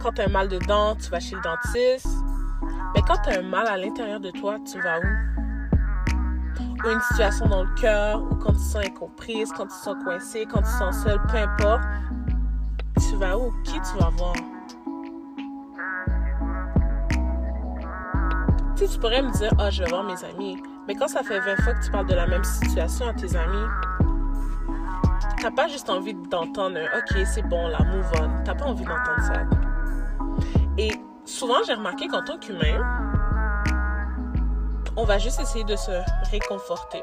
Quand tu as un mal de dents, tu vas chez le dentiste. Mais quand tu as un mal à l'intérieur de toi, tu vas où? Ou une situation dans le cœur, ou quand tu sens incomprise, quand tu sens coincé, quand tu sens seul, peu importe. Tu vas où? Qui tu vas voir? Tu pourrais me dire, ah, je vais voir mes amis. Mais quand ça fait 20 fois que tu parles de la même situation à tes amis, t'as pas juste envie d'entendre un OK, c'est bon, la move on. T'as pas envie d'entendre ça. Et souvent, j'ai remarqué qu'en tant qu'humain, on va juste essayer de se réconforter.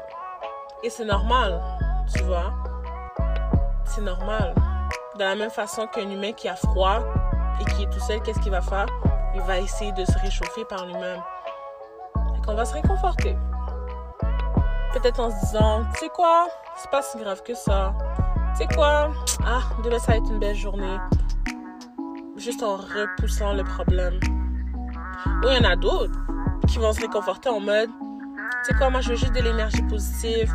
Et c'est normal, tu vois. C'est normal. De la même façon qu'un humain qui a froid et qui est tout seul, qu'est-ce qu'il va faire? Il va essayer de se réchauffer par lui-même. Et qu'on va se réconforter. Peut-être en se disant, tu sais quoi, c'est pas si grave que ça. Sais quoi, ah, demain ça va être une belle journée. Juste en repoussant le problème. Ou il y en a d'autres qui vont se réconforter en mode, tu sais quoi, moi je veux juste de l'énergie positive.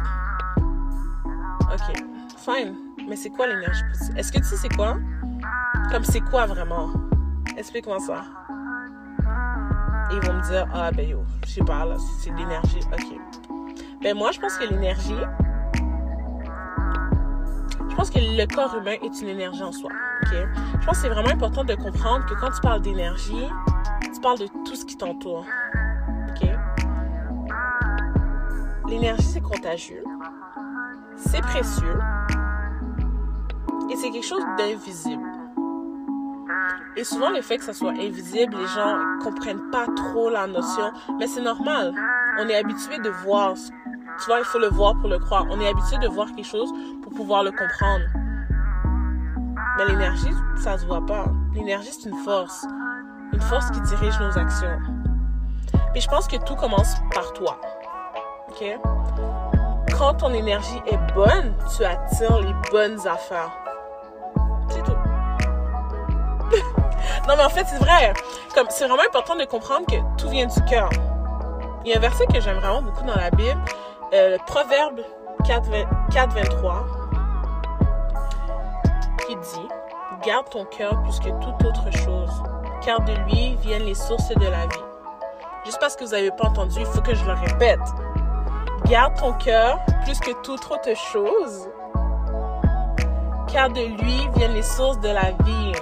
Ok, fine. Mais c'est quoi l'énergie positive? Est-ce que tu sais c'est quoi? Comme c'est quoi vraiment? Explique-moi ça. Et ils vont me dire, ah ben yo, je sais pas, là, c'est de l'énergie. Ok. Ben moi, je pense que l'énergie, pense que le corps humain est une énergie en soi. Je pense que c'est vraiment important de comprendre que quand tu parles d'énergie, tu parles de tout ce qui t'entoure. L'énergie, c'est contagieux, c'est précieux et c'est quelque chose d'invisible. Et souvent, le fait que ça soit invisible, les gens comprennent pas trop la notion, mais c'est normal. On est habitué de voir. Tu vois, il faut le voir pour le croire. On est habitué de voir quelque chose pour pouvoir le comprendre. Mais l'énergie, ça se voit pas. L'énergie, c'est une force. Une force qui dirige nos actions. Et je pense que tout commence par toi. OK? Quand ton énergie est bonne, tu attires les bonnes affaires. C'est tout. non, mais en fait, c'est vrai. Comme, c'est vraiment important de comprendre que tout vient du cœur. Il y a un verset que j'aime vraiment beaucoup dans la Bible, euh, Proverbe 4, 4, 23, qui dit Garde ton cœur plus que toute autre chose, car de lui viennent les sources de la vie. Juste parce que vous n'avez pas entendu, il faut que je le répète. Garde ton cœur plus que toute autre chose, car de lui viennent les sources de la vie.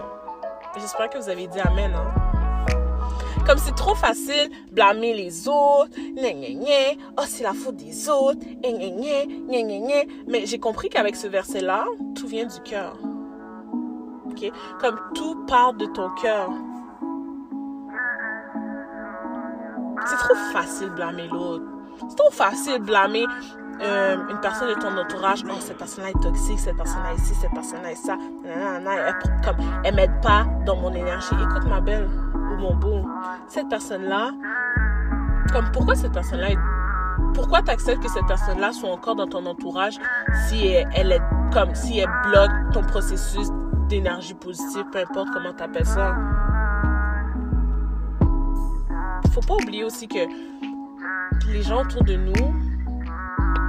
J'espère que vous avez dit Amen. Hein? Comme c'est trop facile, blâmer les autres, oh c'est la faute des autres, mais j'ai compris qu'avec ce verset-là, tout vient du cœur. ok? Comme tout part de ton cœur. C'est trop facile blâmer l'autre. C'est trop facile blâmer euh, une personne de ton entourage. Oh, cette personne-là est toxique, cette personne-là est ici, cette personne-là est ça. Elle, comme, elle m'aide pas dans mon énergie. Écoute, ma belle beau, cette personne-là, comme pourquoi cette personne-là pourquoi tu acceptes que cette personne-là soit encore dans ton entourage si elle, est comme si elle bloque ton processus d'énergie positive, peu importe comment tu appelles ça. Faut pas oublier aussi que les gens autour de nous,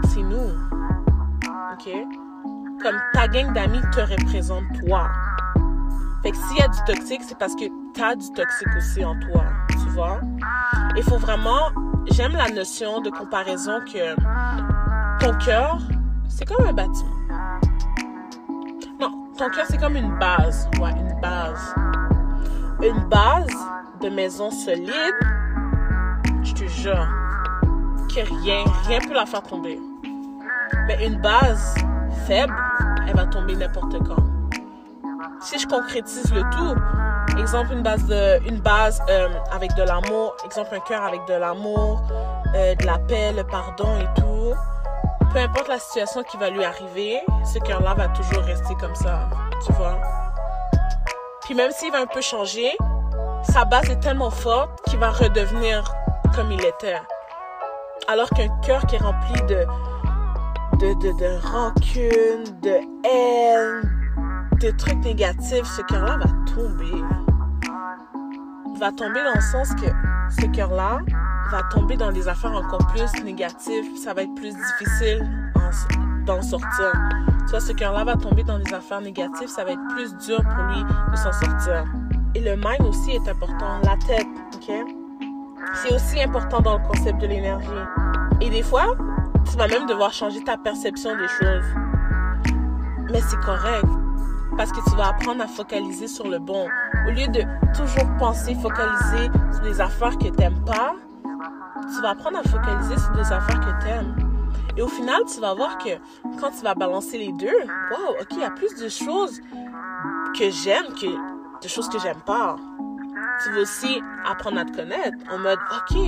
c'est nous. OK? Comme ta gang d'amis te représente toi. Fait que s'il y a du toxique, c'est parce que tu as du toxique aussi en toi. Tu vois? Il faut vraiment. J'aime la notion de comparaison que ton cœur, c'est comme un bâtiment. Non, ton cœur, c'est comme une base. Ouais, une base. Une base de maison solide, je te jure que rien, rien peut la faire tomber. Mais une base faible, elle va tomber n'importe quand. Si je concrétise le tout, exemple une base de, une base euh, avec de l'amour, exemple un cœur avec de l'amour, euh, de la paix, le pardon et tout. Peu importe la situation qui va lui arriver, ce cœur-là va toujours rester comme ça, tu vois. Puis même s'il va un peu changer, sa base est tellement forte qu'il va redevenir comme il était. Alors qu'un cœur qui est rempli de, de, de, de rancune, de haine, de trucs négatifs, ce cœur-là va tomber. Va tomber dans le sens que ce cœur-là va tomber dans des affaires encore plus négatives. Ça va être plus difficile d'en sortir. Vois, ce cœur-là va tomber dans des affaires négatives, ça va être plus dur pour lui de s'en sortir. Et le mind aussi est important, la tête, ok? C'est aussi important dans le concept de l'énergie. Et des fois, tu vas même devoir changer ta perception des choses. Mais c'est correct. Parce que tu vas apprendre à focaliser sur le bon. Au lieu de toujours penser, focaliser sur des affaires que tu n'aimes pas, tu vas apprendre à focaliser sur des affaires que tu aimes. Et au final, tu vas voir que quand tu vas balancer les deux, wow, ok, il y a plus de choses que j'aime que de choses que j'aime pas. Tu veux aussi apprendre à te connaître en mode, ok,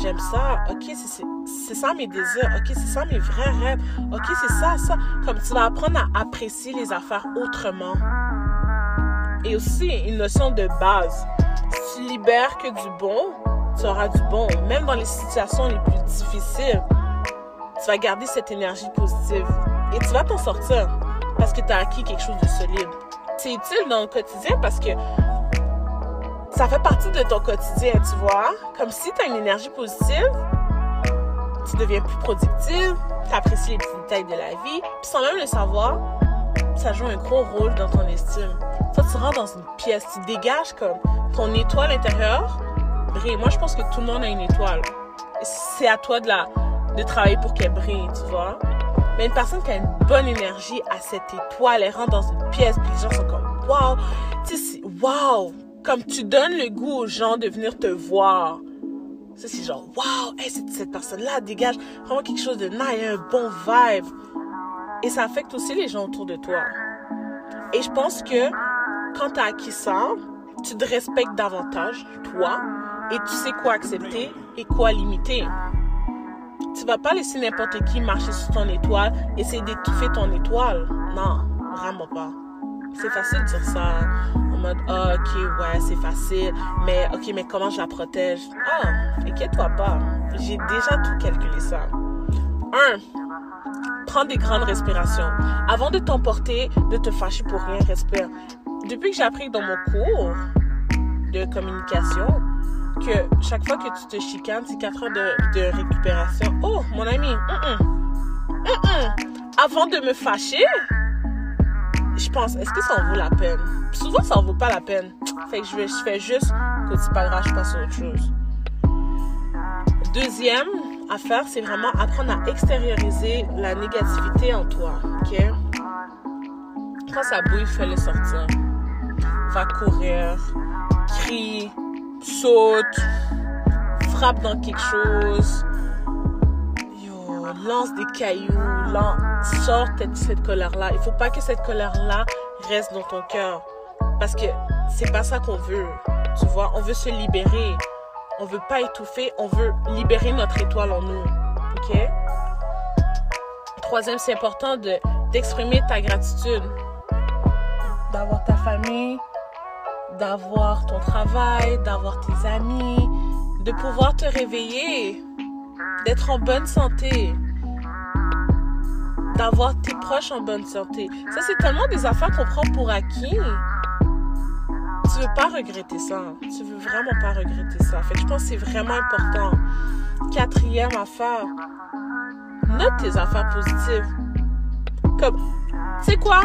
j'aime ça, ok, c'est ça mes désirs, ok, c'est ça mes vrais rêves, ok, c'est ça, ça. Comme tu vas apprendre à apprécier les affaires autrement. Et aussi une notion de base. Si tu libères que du bon, tu auras du bon. Même dans les situations les plus difficiles, tu vas garder cette énergie positive. Et tu vas t'en sortir parce que tu as acquis quelque chose de solide. C'est utile dans le quotidien parce que ça fait partie de ton quotidien, tu vois. Comme si tu as une énergie positive, tu deviens plus productive, tu apprécies les petits détails de la vie, puis sans même le savoir, ça joue un gros rôle dans ton estime. Toi, tu rentres dans une pièce, tu dégages comme ton étoile intérieure brille. Moi, je pense que tout le monde a une étoile. C'est à toi de, la, de travailler pour qu'elle brille, tu vois. Mais une personne qui a une bonne énergie à cette étoile, elle rentre dans une pièce, puis les gens sont comme, waouh, tu sais, waouh, comme tu donnes le goût aux gens de venir te voir. C'est genre, waouh, cette, personne-là dégage vraiment quelque chose de nice, un bon vibe. Et ça affecte aussi les gens autour de toi. Et je pense que quand tu as acquis ça, tu te respectes davantage, toi, et tu sais quoi accepter et quoi limiter. Tu vas pas laisser n'importe qui marcher sur ton étoile, essayer d'étouffer ton étoile. Non, vraiment pas. C'est facile de dire ça mode oh, ok ouais c'est facile mais ok mais comment je la protège? Ah inquiète-toi pas. J'ai déjà tout calculé ça. Un prends des grandes respirations. Avant de t'emporter de te fâcher pour rien respire. Depuis que j'ai appris dans mon cours de communication que chaque fois que tu te chicanes, c'est 4 heures de, récupération. Oh, mon ami, avant de me fâcher, je pense, est-ce que ça en vaut la peine? Souvent, ça en vaut pas la peine. Fait que je, fais juste que c'est pas grave, je passe à autre chose. Deuxième affaire, c'est vraiment apprendre à extérioriser la négativité en toi. OK? Quand ça bouille, fais-le sortir. Va courir, crie, saute, frappe dans quelque chose, lance des cailloux, lance, sort cette colère-là. Il faut pas que cette colère-là reste dans ton cœur. Parce que c'est pas ça qu'on veut. Tu vois, on veut se libérer. On veut pas étouffer, on veut libérer notre étoile en nous. OK? Troisième, c'est important de, d'exprimer ta gratitude. D'avoir ta famille, d'avoir ton travail, d'avoir tes amis, de pouvoir te réveiller, d'être en bonne santé, d'avoir tes proches en bonne santé. Ça, c'est tellement des affaires qu'on prend pour acquis. Tu veux pas regretter ça. Tu veux vraiment pas regretter ça. Fait je pense que c'est vraiment important. Quatrième affaire, note tes affaires positives. Comme, tu sais quoi?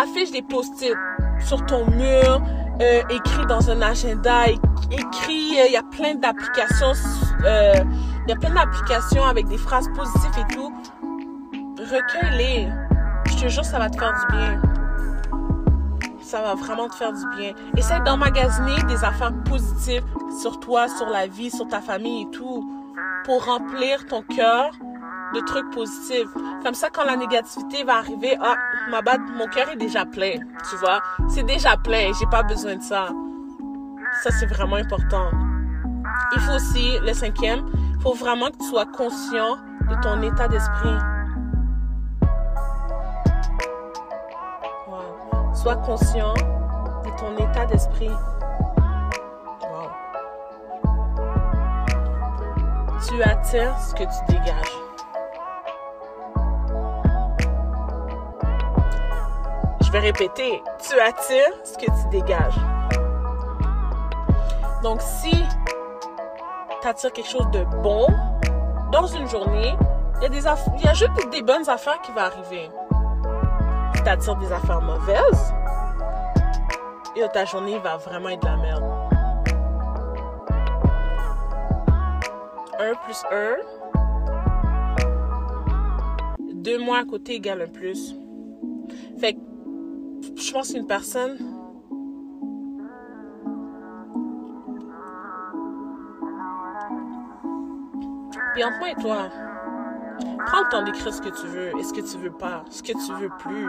Affiche des post-it sur ton mur, euh, écrit dans un agenda, écrit, euh, il y a plein d'applications, euh, il y a plein d'applications avec des phrases positives et tout. Recueille-les. Je te jure, ça va te faire du bien. Ça va vraiment te faire du bien. Essaye d'emmagasiner des affaires positives sur toi, sur la vie, sur ta famille et tout, pour remplir ton cœur de trucs positifs. Comme ça, quand la négativité va arriver, ah, ma bad, mon cœur est déjà plein, tu vois. C'est déjà plein, j'ai pas besoin de ça. Ça, c'est vraiment important. Il faut aussi, le cinquième, faut vraiment que tu sois conscient de ton état d'esprit. Wow. Sois conscient de ton état d'esprit. Wow. Tu attires ce que tu dégages. je vais répéter, tu attires ce que tu dégages. Donc, si tu attires quelque chose de bon dans une journée, Il y a, juste des bonnes affaires qui vont arriver. C'est-à-dire des affaires mauvaises. Et ta journée va vraiment être de la merde. 1 plus 1. Deux mois à côté égale un plus. Fait que je pense qu'une personne Et toi, prends le temps d'écrire ce que tu veux et ce que tu veux pas, ce que tu veux plus.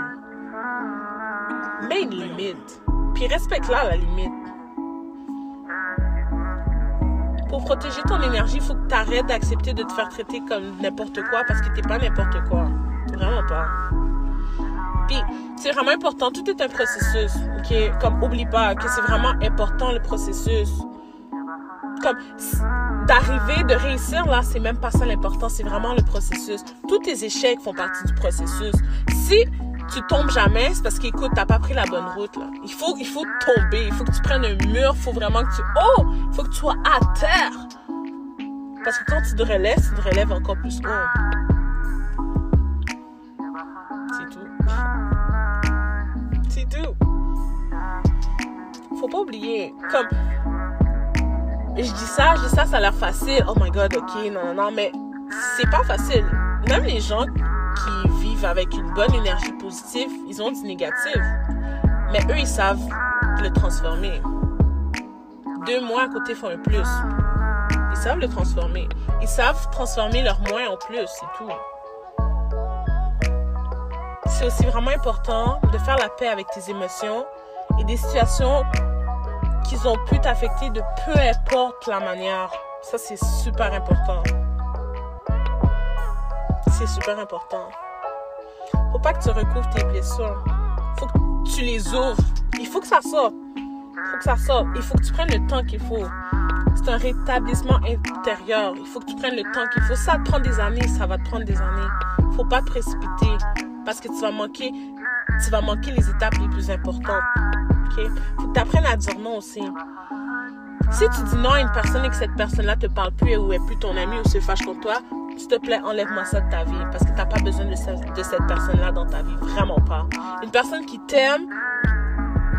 Mets une limite. Puis respecte-la la limite. Pour protéger ton énergie, il faut que tu arrêtes d'accepter de te faire traiter comme n'importe quoi parce que t'es pas n'importe quoi. Vraiment pas. Puis, c'est vraiment important. Tout est un processus. ok? Comme, oublie pas que c'est vraiment important le processus. Comme, d'arriver, de réussir, là, c'est même pas ça l'important, c'est vraiment le processus. Tous tes échecs font partie du processus. Si tu tombes jamais, c'est parce qu'écoute, t'as pas pris la bonne route, là. Il faut, il faut tomber, il faut que tu prennes un mur, il faut vraiment que tu, oh, il faut que tu sois à terre. Parce que quand tu te relèves, tu te relèves encore plus haut. C'est tout. C'est tout. Faut pas oublier, comme, je dis ça, je dis ça, ça a l'air facile. Oh my god, ok, non, non, non, mais c'est pas facile. Même les gens qui vivent avec une bonne énergie positive, ils ont du négatif. Mais eux, ils savent le transformer. Deux mois à côté font un plus. Ils savent le transformer. Ils savent transformer leur moins en plus, c'est tout. C'est aussi vraiment important de faire la paix avec tes émotions et des situations qu'ils ont pu t'affecter de peu importe la manière. Ça, c'est super important. C'est super important. Faut pas que tu recouvres tes blessures. Faut que tu les ouvres. Il faut que ça sorte. Faut que ça sorte. Il faut que tu prennes le temps qu'il faut. C'est un rétablissement intérieur. Il faut que tu prennes le temps qu'il faut. Ça prend des années, ça va te prendre des années. Faut pas te précipiter parce que tu vas manquer, tu vas manquer les étapes les plus importantes. OK? Faut que tu apprennes à dire non aussi. Si tu dis non à une personne et que cette personne-là te parle plus ou est plus ton ami ou se fâche contre toi, s'il te plaît, enlève-moi ça de ta vie parce que tu n'as pas besoin de, de cette personne-là dans ta vie. Vraiment pas. Une personne qui t'aime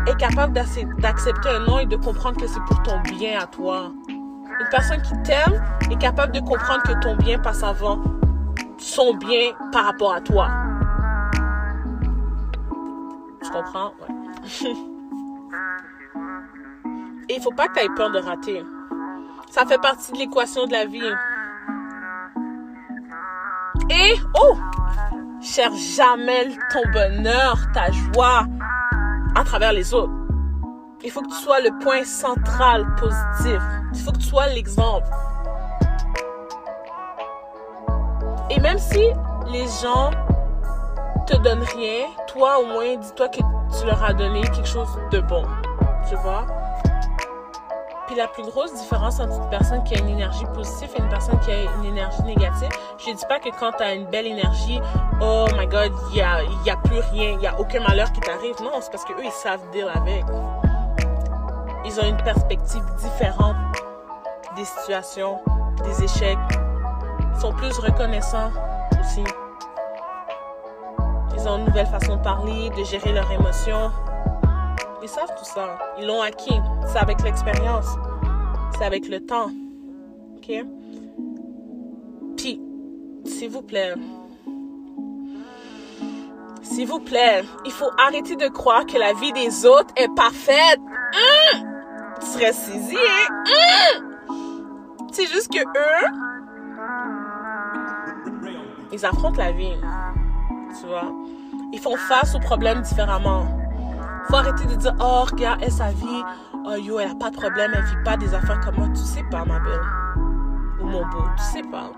est capable d'accepter un non et de comprendre que c'est pour ton bien à toi. Une personne qui t'aime est capable de comprendre que ton bien passe avant son bien par rapport à toi. Tu comprends? Ouais. Et il faut pas que tu aies peur de rater. Ça fait partie de l'équation de la vie. Et, oh, cherche jamais ton bonheur, ta joie à travers les autres. Il faut que tu sois le point central positif. Il faut que tu sois l'exemple. Et même si les gens te donnent rien, toi au moins, dis-toi que tu leur as donné quelque chose de bon. Tu vois? Puis la plus grosse différence entre une personne qui a une énergie positive et une personne qui a une énergie négative, je ne dis pas que quand tu as une belle énergie, oh my god, il n'y a, y a plus rien, il n'y a aucun malheur qui t'arrive. Non, c'est parce qu'eux, ils savent deal avec. Ils ont une perspective différente des situations, des échecs. Ils sont plus reconnaissants aussi. Ils ont une nouvelle façon de parler, de gérer leurs émotions. Ils savent tout ça. Ils l'ont acquis. C'est avec l'expérience. C'est avec le temps. OK? Puis, s'il vous plaît, s'il vous plaît, il faut arrêter de croire que la vie des autres est parfaite. Hum! Tu serais saisi, hein? Hum! C'est juste que eux, ils affrontent la vie. Tu vois? Ils font face aux problèmes différemment. Faut arrêter de dire, oh, regarde, elle, sa vie, oh, yo, elle a pas de problème, elle vit pas des affaires comme moi. Tu sais pas, ma belle. Ou mon beau, tu sais pas.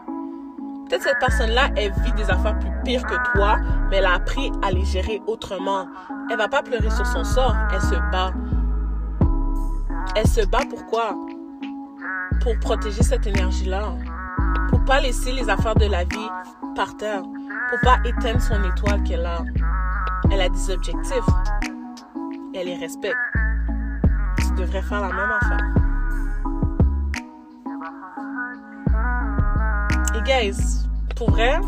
Peut-être cette personne-là, elle vit des affaires plus pires que toi, mais elle a appris à les gérer autrement. Elle va pas pleurer sur son sort, elle se bat. Elle se bat pourquoi? Pour protéger cette énergie-là. Pour pas laisser les affaires de la vie par terre. Pour pas éteindre son étoile qu'elle a. Elle a des objectifs elle les respecte. Tu devrais faire la même affaire. Et guys, pour vrai,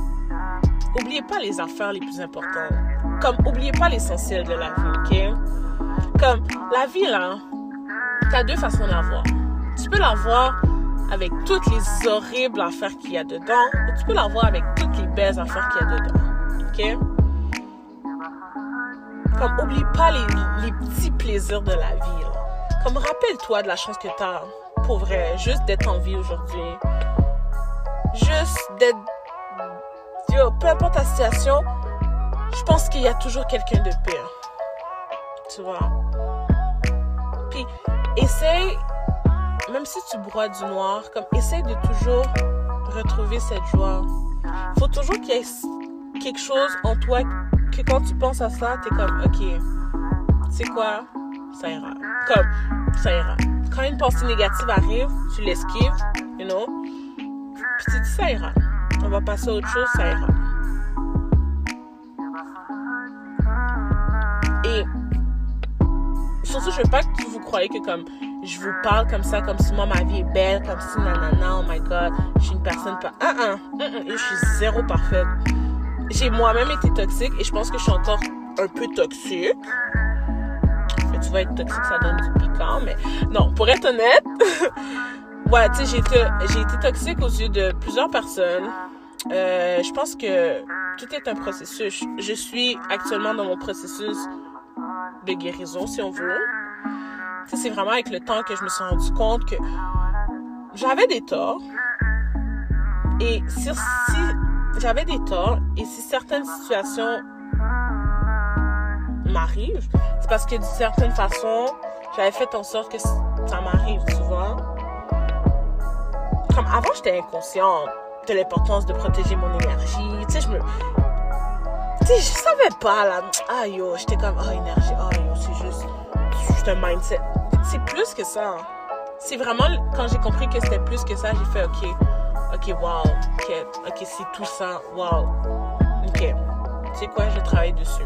oubliez pas les affaires les plus importantes. Comme, oubliez pas l'essentiel de la vie, ok? Comme, la vie, là, t'as deux façons de la voir. Tu peux la voir avec toutes les horribles affaires qu'il y a dedans, ou tu peux la voir avec toutes les belles affaires qu'il y a dedans, ok? Comme, oublie pas les, les petits plaisirs de la vie. Comme, rappelle-toi de la chance que t'as, pour vrai, juste d'être en vie aujourd'hui. Juste d'être Yo, peu importe ta situation, je pense qu'il y a toujours quelqu'un de pire. Tu vois? Puis, essaye, même si tu broies du noir, comme essaye de toujours retrouver cette joie. Faut toujours qu'il y ait quelque chose en toi que quand tu penses à ça, t'es comme, ok, c'est quoi? Ça ira. Comme, ça ira. Quand une pensée négative arrive, tu l'esquives, you know? Puis tu dis, ça ira on va passer à autre chose, ça ira. Et surtout, je veux pas que vous croyez que comme je vous parle comme ça, comme si moi ma vie est belle, comme si nanana, oh my god, je suis une personne pas. Ah, ah, je suis zéro parfaite. J'ai moi-même été toxique et je pense que je suis encore un peu toxique. Mais tu vas être toxique, ça donne du piquant, mais non, pour être honnête, ouais, tu sais, j'ai été, j'ai été toxique aux yeux de plusieurs personnes. Euh, je pense que tout est un processus. Je suis actuellement dans mon processus de guérison, si on veut. C'est vraiment avec le temps que je me suis rendu compte que j'avais des torts. Et si, si j'avais des torts, et si certaines situations m'arrivent, c'est parce que d'une certaine façon, j'avais fait en sorte que ça m'arrive souvent. Comme avant, j'étais inconsciente de l'importance de protéger mon énergie. Tu sais, je me. Tu sais, je savais pas, là. Ah yo, j'étais comme, oh énergie, oh yo, c'est juste. Juste un mindset. C'est plus que ça. C'est vraiment quand j'ai compris que c'était plus que ça, j'ai fait, ok, ok, wow, ok, ok, c'est tout ça, wow. Ok, sais quoi, je travaille dessus.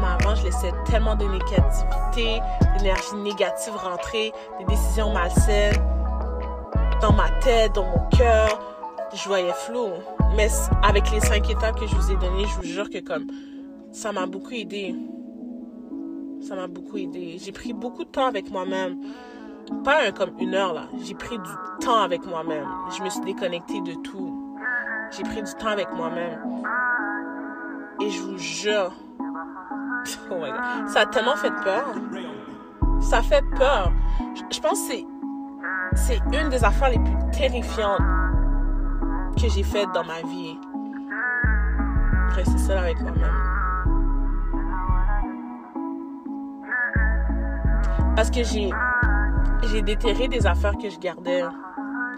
Mais avant, je laissais tellement de négativité, d'énergie négative rentrer, des décisions malsaines dans ma tête, dans mon cœur, je voyais flou. Mais avec les cinq étapes que je vous ai données, je vous jure que comme ça m'a beaucoup aidé. Ça m'a beaucoup aidé. J'ai pris beaucoup de temps avec moi-même. Pas comme une heure là. J'ai pris du temps avec moi-même. Je me suis déconnectée de tout. J'ai pris du temps avec moi-même. Et je vous jure, oh my God, ça a tellement fait peur. Ça fait peur. Je pense que c'est c'est une des affaires les plus terrifiantes que j'ai faites dans ma vie. Rester seule avec moi-même. Parce que j'ai j'ai déterré des affaires que je gardais,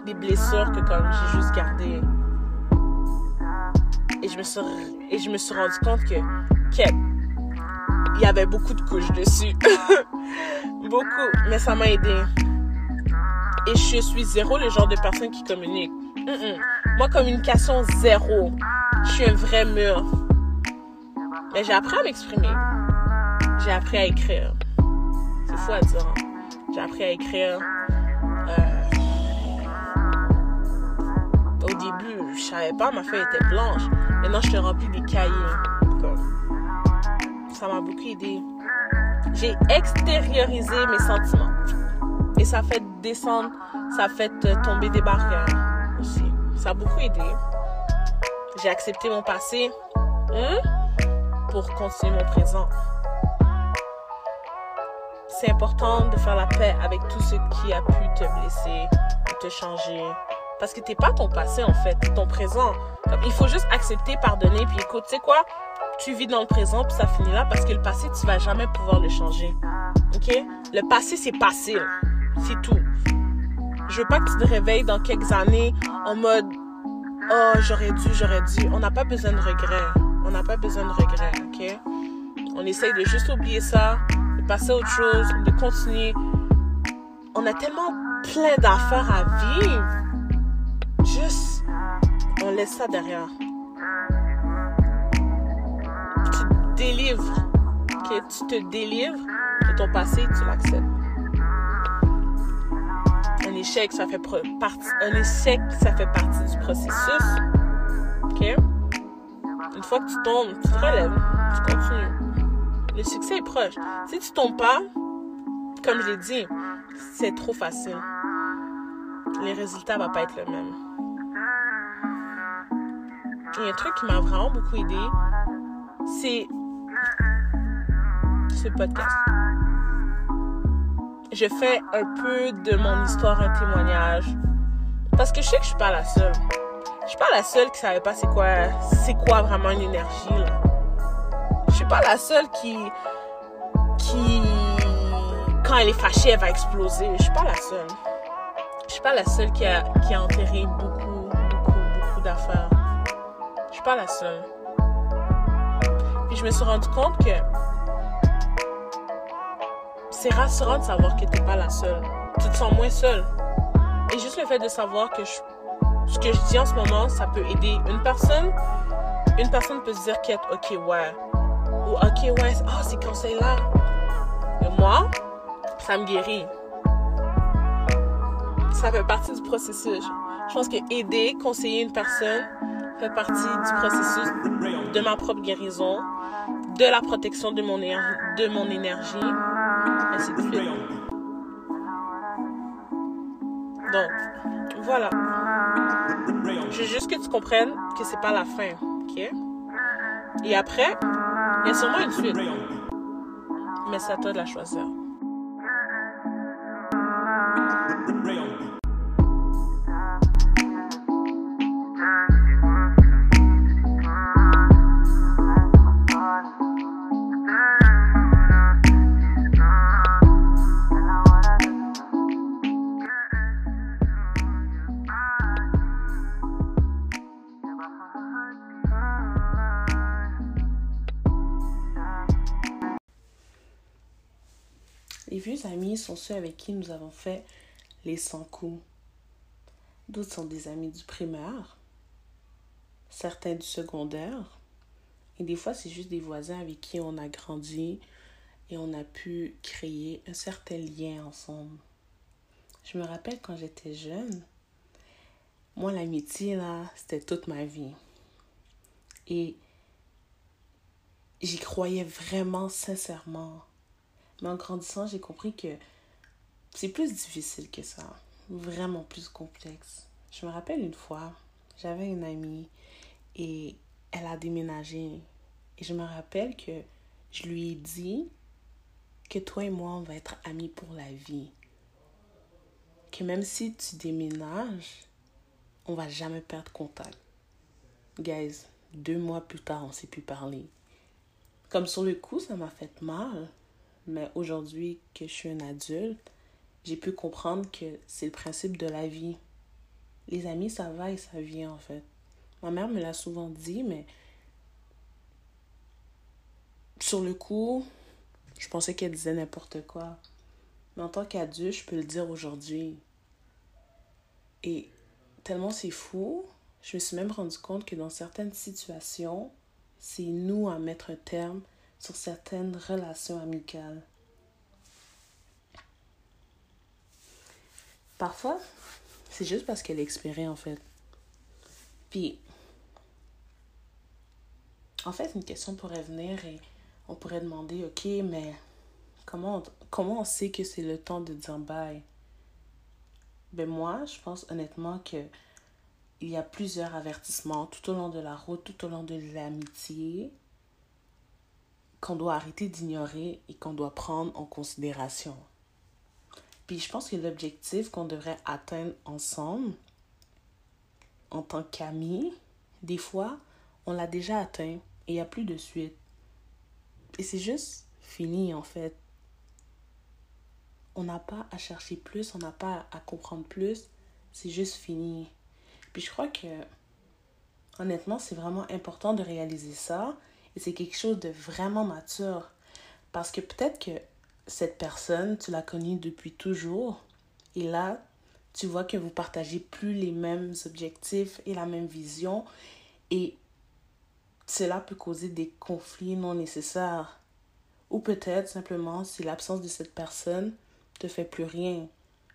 des blessures que comme j'ai juste gardées. Et je me suis et je me suis rendu compte que il y avait beaucoup de couches dessus. beaucoup, mais ça m'a aidé. Et je suis zéro le genre de personne qui communique. Moi, communication zéro. Je suis un vrai mur. Mais j'ai appris à m'exprimer. J'ai appris à écrire. C'est fou à dire. J'ai appris à écrire. Euh, au début, je savais pas, ma feuille était blanche. Maintenant, je te remplis des cahiers. Ça m'a beaucoup aidé. J'ai extériorisé mes sentiments. Et ça fait descendre, ça fait tomber des barrières aussi. Ça a beaucoup aidé. J'ai accepté mon passé hein, pour continuer mon présent. C'est important de faire la paix avec tout ce qui a pu te blesser ou te changer. Parce que t'es pas ton passé en fait, ton présent. il faut juste accepter, pardonner, puis écoute, tu sais quoi? Tu vis dans le présent, puis ça finit là, parce que le passé, tu vas jamais pouvoir le changer. OK? Le passé, c'est passé. C'est tout. Je veux pas que tu te réveilles dans quelques années en mode Oh, j'aurais dû, j'aurais dû. On n'a pas besoin de regrets. On n'a pas besoin de regrets, ok? On essaye de juste oublier ça, de passer à autre chose, de continuer. On a tellement plein d'affaires à vivre. Juste, on laisse ça derrière. Tu te délivres, ok? Tu te délivres de ton passé, tu l'acceptes. échec, ça fait partie, un échec, ça fait partie du processus. OK? Une fois que tu tombes, tu te relèves, tu continues. Le succès est proche. Si tu tombes pas, comme je l'ai dit, c'est trop facile. Les résultats vont pas être les mêmes. Et un truc qui m'a vraiment beaucoup aidé, c'est ce podcast. Je fais un peu de mon histoire un témoignage. Parce que je sais que je suis pas la seule. Je suis pas la seule qui savait pas c'est quoi, c'est quoi vraiment une énergie, là. Je suis pas la seule qui, qui, quand elle est fâchée, elle va exploser. Je suis pas la seule. Je suis pas la seule qui a, qui a enterré beaucoup, beaucoup, beaucoup d'affaires. Je suis pas la seule. Puis je me suis rendu compte que c'est rassurant de savoir que t'es pas la seule. Tu te sens moins seule. Et juste le fait de savoir que ce que je dis en ce moment, ça peut aider une personne. Une personne peut se dire qu'elle ok, ouais. Ou ok, ouais, oh, ces conseils-là. Et moi, ça me guérit. Ça fait partie du processus. Je pense que aider, conseiller une personne fait partie du processus de ma propre guérison, de la protection de mon, de mon énergie, ainsi de suite. Donc, voilà. Je veux juste que tu comprennes que c'est pas la fin, ok? Et après, il y a sûrement une suite. Mais c'est à toi de la choisir. Sont ceux avec qui nous avons fait les 100 coups. D'autres sont des amis du primaire, certains du secondaire, et des fois c'est juste des voisins avec qui on a grandi et on a pu créer un certain lien ensemble. Je me rappelle quand j'étais jeune, moi l'amitié là, c'était toute ma vie. Et j'y croyais vraiment sincèrement. Mais en grandissant, j'ai compris que c'est plus difficile que ça. Vraiment plus complexe. Je me rappelle une fois, j'avais une amie et elle a déménagé. Et je me rappelle que je lui ai dit que toi et moi, on va être amis pour la vie. Que même si tu déménages, on va jamais perdre contact. Guys, deux mois plus tard, on s'est plus parler. Comme sur le coup, ça m'a fait mal. Mais aujourd'hui que je suis un adulte, j'ai pu comprendre que c'est le principe de la vie. Les amis, ça va et ça vient en fait. Ma mère me l'a souvent dit, mais sur le coup, je pensais qu'elle disait n'importe quoi. Mais en tant qu'adulte, je peux le dire aujourd'hui. Et tellement c'est fou, je me suis même rendu compte que dans certaines situations, c'est nous à mettre un terme sur certaines relations amicales. Parfois, c'est juste parce qu'elle expirée en fait. Puis, en fait, une question pourrait venir et on pourrait demander, ok, mais comment on, comment on sait que c'est le temps de dire bye? Ben moi, je pense honnêtement que il y a plusieurs avertissements tout au long de la route, tout au long de l'amitié, qu'on doit arrêter d'ignorer et qu'on doit prendre en considération. Puis je pense que l'objectif qu'on devrait atteindre ensemble, en tant qu'amis, des fois, on l'a déjà atteint et il n'y a plus de suite. Et c'est juste fini en fait. On n'a pas à chercher plus, on n'a pas à comprendre plus, c'est juste fini. Puis je crois que, honnêtement, c'est vraiment important de réaliser ça et c'est quelque chose de vraiment mature. Parce que peut-être que cette personne, tu l'as connue depuis toujours. Et là, tu vois que vous partagez plus les mêmes objectifs et la même vision. Et cela peut causer des conflits non nécessaires. Ou peut-être simplement si l'absence de cette personne te fait plus rien.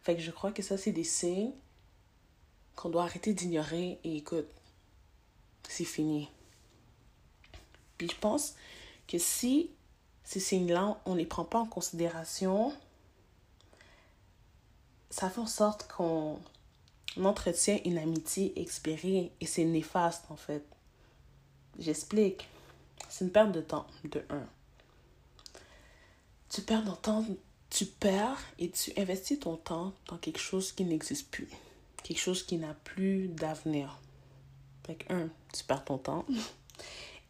Fait que je crois que ça, c'est des signes qu'on doit arrêter d'ignorer et écoute, c'est fini. Puis je pense que si ces signes-là, on ne les prend pas en considération, ça fait en sorte qu'on entretient une amitié expirée et c'est néfaste en fait. J'explique. C'est une perte de temps, de un. Tu perds ton temps, tu perds et tu investis ton temps dans quelque chose qui n'existe plus. Quelque chose qui n'a plus d'avenir. Fait un, tu perds ton temps.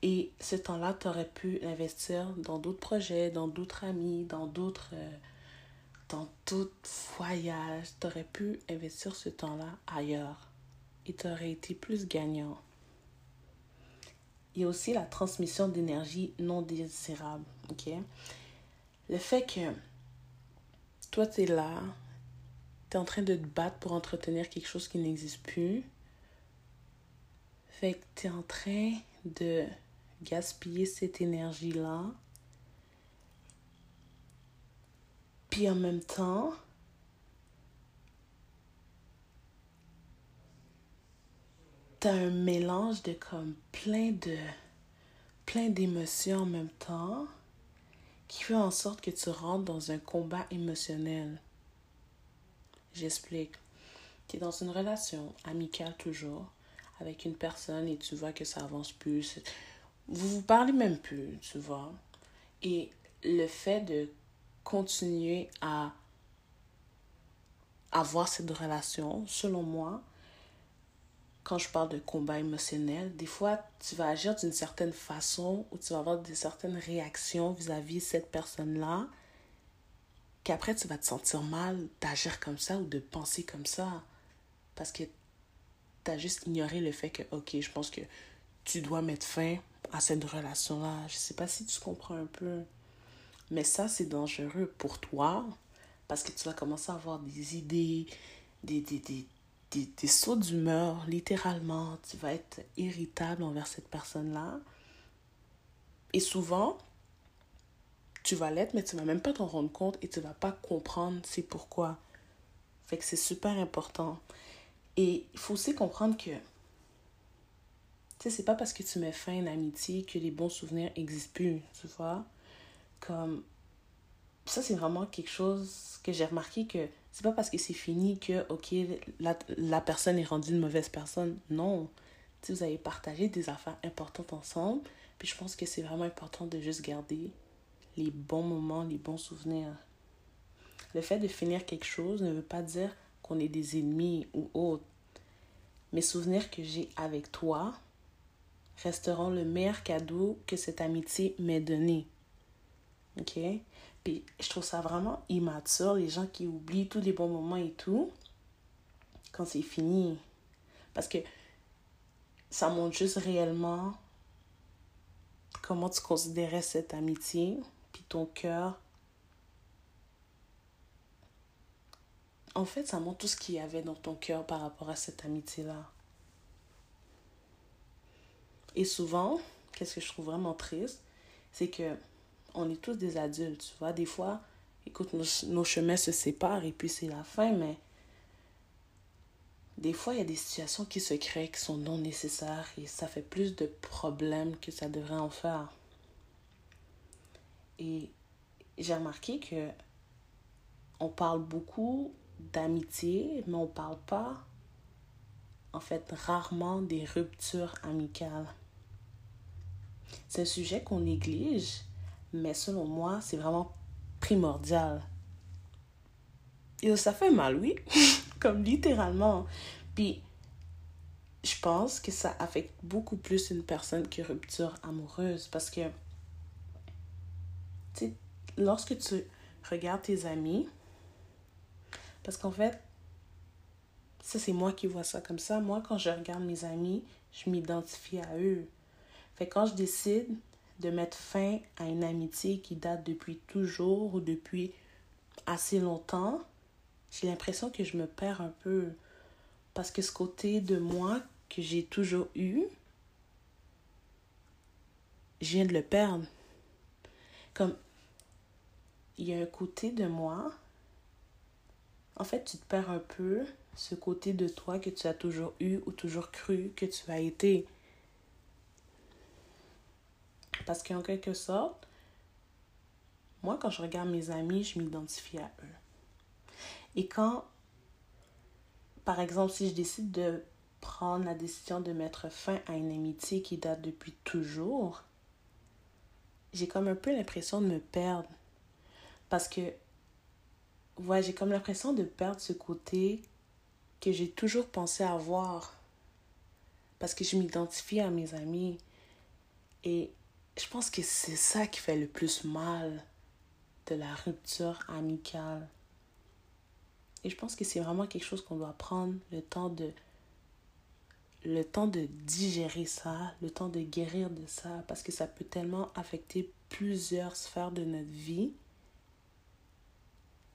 Et ce temps-là, tu aurais pu l'investir dans d'autres projets, dans d'autres amis, dans d'autres. Euh, dans d'autres voyages. Tu aurais pu investir ce temps-là ailleurs. Et tu aurais été plus gagnant. Il y a aussi la transmission d'énergie non désirable. OK? Le fait que toi, tu es là, tu es en train de te battre pour entretenir quelque chose qui n'existe plus. Fait que tu es en train de gaspiller cette énergie-là. Puis en même temps, t'as un mélange de comme plein de plein d'émotions en même temps qui fait en sorte que tu rentres dans un combat émotionnel. J'explique. Tu es dans une relation amicale toujours avec une personne et tu vois que ça avance plus. Vous vous parlez même plus, tu vois. Et le fait de continuer à avoir cette relation, selon moi, quand je parle de combat émotionnel, des fois, tu vas agir d'une certaine façon ou tu vas avoir des certaines réactions vis-à-vis de cette personne-là, qu'après, tu vas te sentir mal d'agir comme ça ou de penser comme ça. Parce que tu as juste ignoré le fait que, ok, je pense que tu dois mettre fin à cette relation-là. Je sais pas si tu comprends un peu. Mais ça, c'est dangereux pour toi parce que tu vas commencer à avoir des idées, des, des, des, des, des sauts d'humeur, littéralement. Tu vas être irritable envers cette personne-là. Et souvent, tu vas l'être, mais tu vas même pas t'en rendre compte et tu vas pas comprendre c'est pourquoi. Fait que c'est super important. Et il faut aussi comprendre que, tu sais, c'est pas parce que tu mets fin à une amitié que les bons souvenirs existent plus, tu vois. Comme, ça, c'est vraiment quelque chose que j'ai remarqué que c'est pas parce que c'est fini que, ok, la, la, personne est rendue une mauvaise personne. Non. Si vous avez partagé des affaires importantes ensemble. Puis je pense que c'est vraiment important de juste garder les bons moments, les bons souvenirs. Le fait de finir quelque chose ne veut pas dire qu'on est des ennemis ou autre. Mes souvenirs que j'ai avec toi resteront le meilleur cadeau que cette amitié m'ait donné. OK? Puis je trouve ça vraiment immature, les gens qui oublient tous les bons moments et tout, quand c'est fini. Parce que ça montre juste réellement comment tu considérais cette amitié, puis ton cœur. En fait, ça montre tout ce qu'il y avait dans ton cœur par rapport à cette amitié-là. Et souvent, qu'est-ce que je trouve vraiment triste, c'est que on est tous des adultes, tu vois. Des fois, écoute, nos, chemins se séparent et puis c'est la fin, mais des fois, il y a des situations qui se créent qui sont non nécessaires et ça fait plus de problèmes que ça devrait en faire. Et j'ai remarqué que on parle beaucoup d'amitié, mais on parle pas, en fait, rarement des ruptures amicales. C'est un sujet qu'on néglige mais selon moi, c'est vraiment primordial. Et ça fait mal, oui. Comme littéralement. Puis, je pense que ça affecte beaucoup plus une personne qui rupture amoureuse. Parce que, tu sais, lorsque tu regardes tes amis, parce qu'en fait, ça c'est moi qui vois ça comme ça. Moi, quand je regarde mes amis, je m'identifie à eux. Fait quand je décide de mettre fin à une amitié qui date depuis toujours ou depuis assez longtemps, j'ai l'impression que je me perds un peu. Parce que ce côté de moi que j'ai toujours eu, je viens de le perdre. Comme il y a un côté de moi, en fait, tu te perds un peu ce côté de toi que tu as toujours eu ou toujours cru que tu as été. Parce qu'en quelque sorte, moi, quand je regarde mes amis, je m'identifie à eux. Et quand, par exemple, si je décide de prendre la décision de mettre fin à une amitié qui date depuis toujours, j'ai comme un peu l'impression de me perdre. Parce que, ouais, j'ai comme l'impression de perdre ce côté que j'ai toujours pensé avoir. Parce que je m'identifie à mes amis. Et je pense que c'est ça qui fait le plus mal de la rupture amicale. Et je pense que c'est vraiment quelque chose qu'on doit prendre le temps de le temps de digérer ça, le temps de guérir de ça, parce que ça peut tellement affecter plusieurs sphères de notre vie.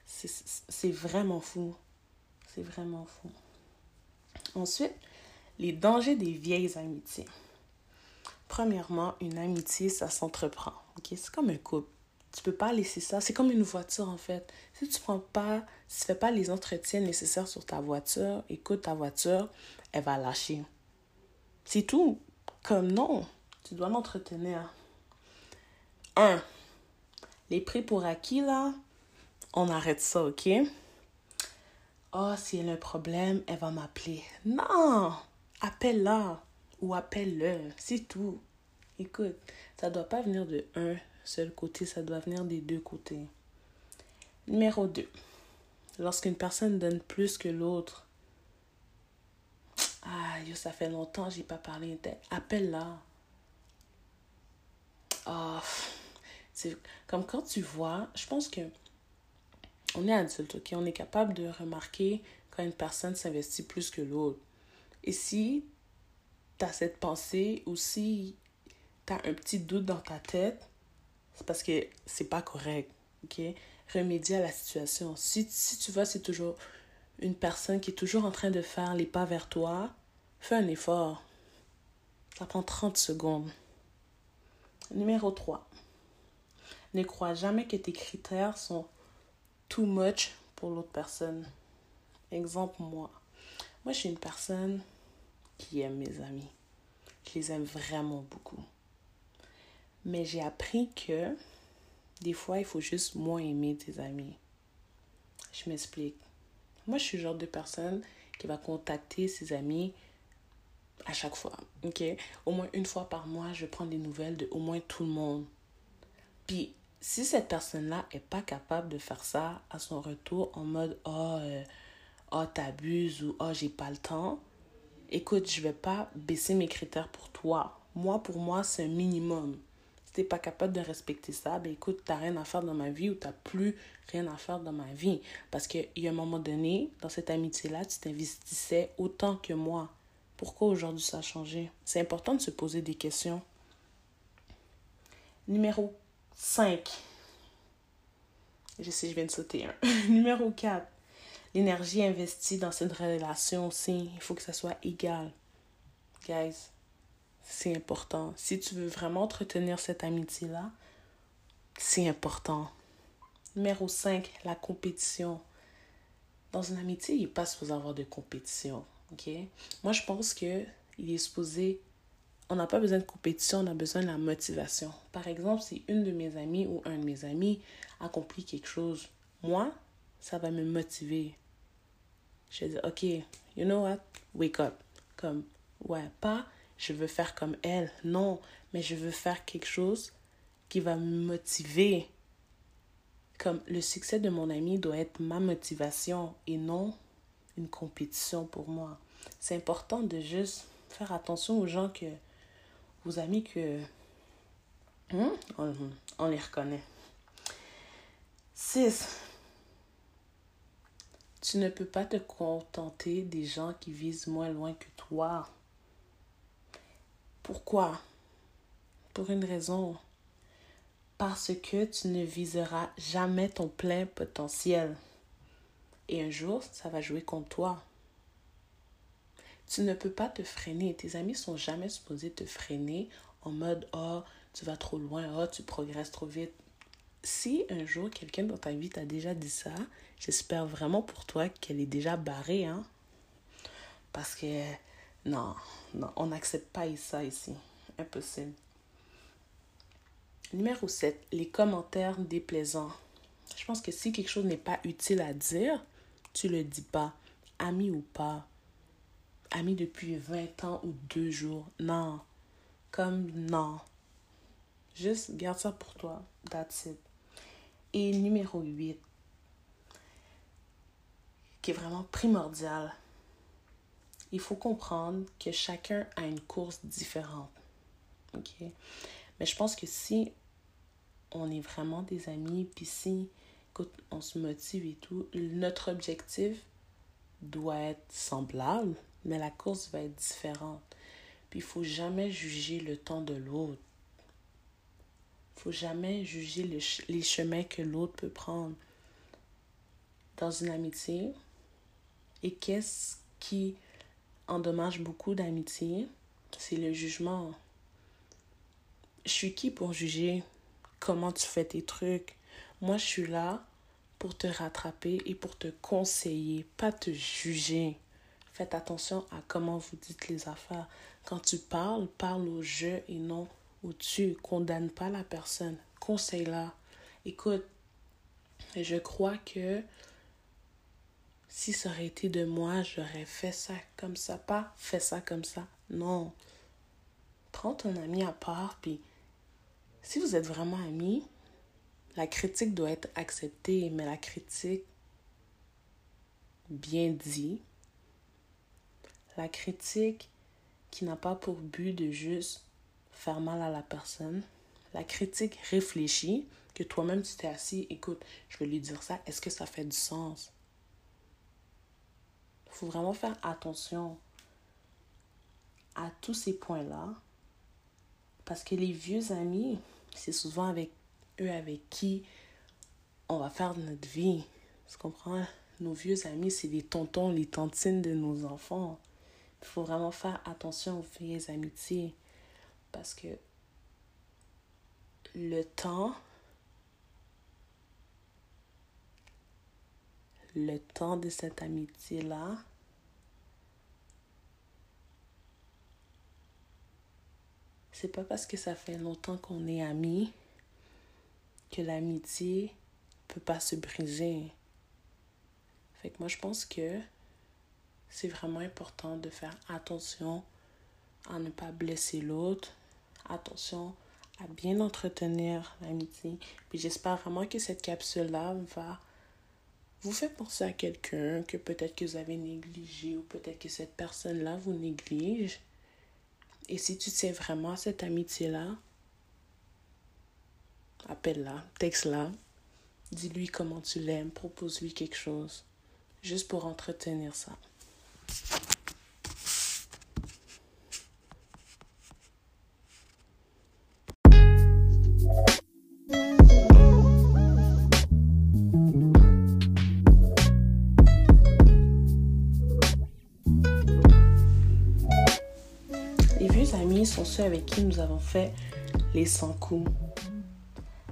C'est vraiment fou. C'est vraiment fou. Ensuite, les dangers des vieilles amitiés. Premièrement, une amitié, ça s'entreprend. ok? C'est comme un couple. Tu peux pas laisser ça. C'est comme une voiture, en fait. Si tu prends pas, si fais pas les entretiens nécessaires sur ta voiture, écoute, ta voiture, elle va lâcher. C'est tout. Comme non, tu dois l'entretenir. Un, les prix pour acquis, là, on arrête ça, ok? Oh, si elle a un problème, elle va m'appeler. Non! Appelle-la appelle-le. C'est tout. Écoute, ça doit pas venir de un seul côté, ça doit venir des deux côtés. Numéro 2. Lorsqu'une personne donne plus que l'autre, ah, yo, ça fait longtemps j'ai pas parlé. Appelle-la. C'est comme quand tu vois, je pense que on est adulte, ok? On est capable de remarquer quand une personne s'investit plus que l'autre. Et si tu as cette pensée ou si tu as un petit doute dans ta tête, c'est parce que c'est pas correct, ok? Remédier à la situation. Si, si tu vois, c'est toujours une personne qui est toujours en train de faire les pas vers toi, fais un effort. Ça prend 30 secondes. Numéro 3. Ne crois jamais que tes critères sont too much pour l'autre personne. Exemple, moi. Moi, je suis une personne qui aime mes amis. Je les aime vraiment beaucoup. Mais j'ai appris que des fois, il faut juste moins aimer tes amis. Je m'explique. Moi, je suis le genre de personne qui va contacter ses amis à chaque fois. OK? Au moins une fois par mois, je prends des nouvelles de au moins tout le monde. Puis si cette personne-là est pas capable de faire ça à son retour en mode oh, euh, oh t'abuses ou oh j'ai pas le temps, écoute, je vais pas baisser mes critères pour toi. Moi, pour moi, c'est un minimum. Si t'es pas capable de respecter ça, ben écoute, t'as rien à faire dans ma vie ou t'as plus rien à faire dans ma vie. Parce qu'il y a un moment donné, dans cette amitié-là, tu t'investissais autant que moi. Pourquoi aujourd'hui ça a changé? C'est important de se poser des questions. Numéro 5. Je sais, je viens de sauter un. Numéro 4. L'énergie investie dans cette relation aussi, il faut que ça soit égal. Guys, c'est important. Si tu veux vraiment entretenir cette amitié-là, c'est important. Numéro 5, la compétition. Dans une amitié, il n'est pas supposé avoir de compétition. OK? Moi, je pense qu'il est supposé on n'a pas besoin de compétition, on a besoin de la motivation. Par exemple, si une de mes amies ou un de mes amis accomplit quelque chose, moi, ça va me motiver. Je dire, OK, you know what? Wake up. Comme, ouais, pas je veux faire comme elle. Non, mais je veux faire quelque chose qui va me motiver. Comme le succès de mon ami doit être ma motivation et non une compétition pour moi. C'est important de juste faire attention aux gens que vos amis que hmm, on, les reconnaît. 6. Tu ne peux pas te contenter des gens qui visent moins loin que toi. Pourquoi? Pour une raison. Parce que tu ne viseras jamais ton plein potentiel. Et un jour, ça va jouer contre toi. Tu ne peux pas te freiner. Tes amis sont jamais supposés te freiner en mode oh, tu vas trop loin, oh, tu progresses trop vite. Si un jour quelqu'un dans ta vie t'a déjà dit ça, j'espère vraiment pour toi qu'elle est déjà barrée, hein. Parce que non, on n'accepte pas ça ici. Impossible. Numéro 7, les commentaires déplaisants. Je pense que si quelque chose n'est pas utile à dire, tu le dis pas. Ami ou pas. Ami depuis 20 ans ou deux jours. Non. Comme non. Juste garde ça pour toi. That's it. Et numéro 8, qui est vraiment primordial, il faut comprendre que chacun a une course différente. Mais je pense que si on est vraiment des amis, puis si on se motive et tout, notre objectif doit être semblable, mais la course va être différente. Puis il faut jamais juger le temps de l'autre. Faut jamais juger les chemins que l'autre peut prendre dans une amitié. Et qu'est-ce qui endommage beaucoup d'amitié, c'est le jugement. Je suis qui pour juger comment tu fais tes trucs? Moi, je suis là pour te rattraper et pour te conseiller, pas te juger. Faites attention à comment vous dites les affaires. Quand tu parles, parle au je et non au tu. Condamne pas la personne. Conseille-la. Écoute, je crois que si ça aurait été de moi, j'aurais fait ça comme ça. Pas fait ça comme ça. Non. Prends ton ami à part, puis si vous êtes vraiment amis, la critique doit être acceptée, mais la critique bien dit, la critique qui n'a pas pour but de juste faire mal à la personne, la critique réfléchie, que toi-même tu t'es assis, écoute, je vais lui dire ça, est-ce que ça fait du sens? Il faut vraiment faire attention à tous ces points-là. Parce que les vieux amis, c'est souvent avec eux avec qui on va faire notre vie. Tu comprends? Nos vieux amis, c'est les tontons, les tantines de nos enfants. Il faut vraiment faire attention aux vieilles amitiés. Parce que le temps le temps de cette amitié-là. C'est pas parce que ça fait longtemps qu'on est amis que l'amitié peut pas se briser. Fait que moi, je pense que c'est vraiment important de faire attention à ne pas blesser l'autre. Attention à bien entretenir l'amitié. Puis j'espère vraiment que cette capsule-là va vous fait penser à quelqu'un que peut-être que vous avez négligé ou peut-être que cette personne-là vous néglige. Et si tu tiens vraiment cette amitié-là, appelle-la, texte-la, dis-lui comment tu l'aimes, propose-lui quelque chose, juste pour entretenir ça. Avec qui nous avons fait les 100 coups.